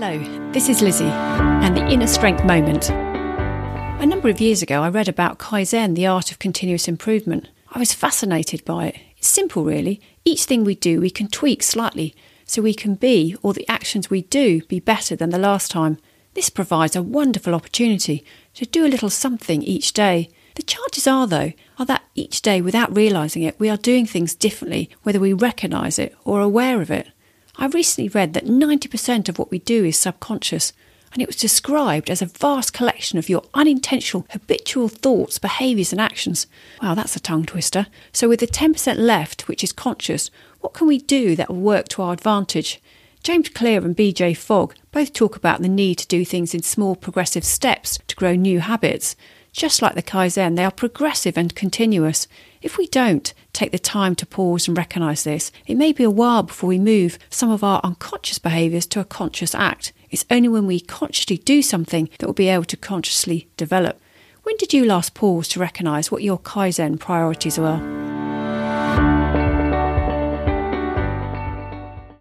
Hello, this is Lizzie and the Inner Strength Moment. A number of years ago, I read about Kaizen, the art of continuous improvement. I was fascinated by it. It's simple, really. Each thing we do, we can tweak slightly so we can be, or the actions we do, be better than the last time. This provides a wonderful opportunity to do a little something each day. The chances are, though, are that each day, without realising it, we are doing things differently, whether we recognise it or are aware of it. I recently read that 90% of what we do is subconscious, and it was described as a vast collection of your unintentional, habitual thoughts, behaviours, and actions. Wow, that's a tongue twister. So, with the 10% left, which is conscious, what can we do that will work to our advantage? James Clear and BJ Fogg both talk about the need to do things in small progressive steps to grow new habits. Just like the Kaizen, they are progressive and continuous. If we don't take the time to pause and recognise this, it may be a while before we move some of our unconscious behaviours to a conscious act. It's only when we consciously do something that we'll be able to consciously develop. When did you last pause to recognise what your Kaizen priorities were?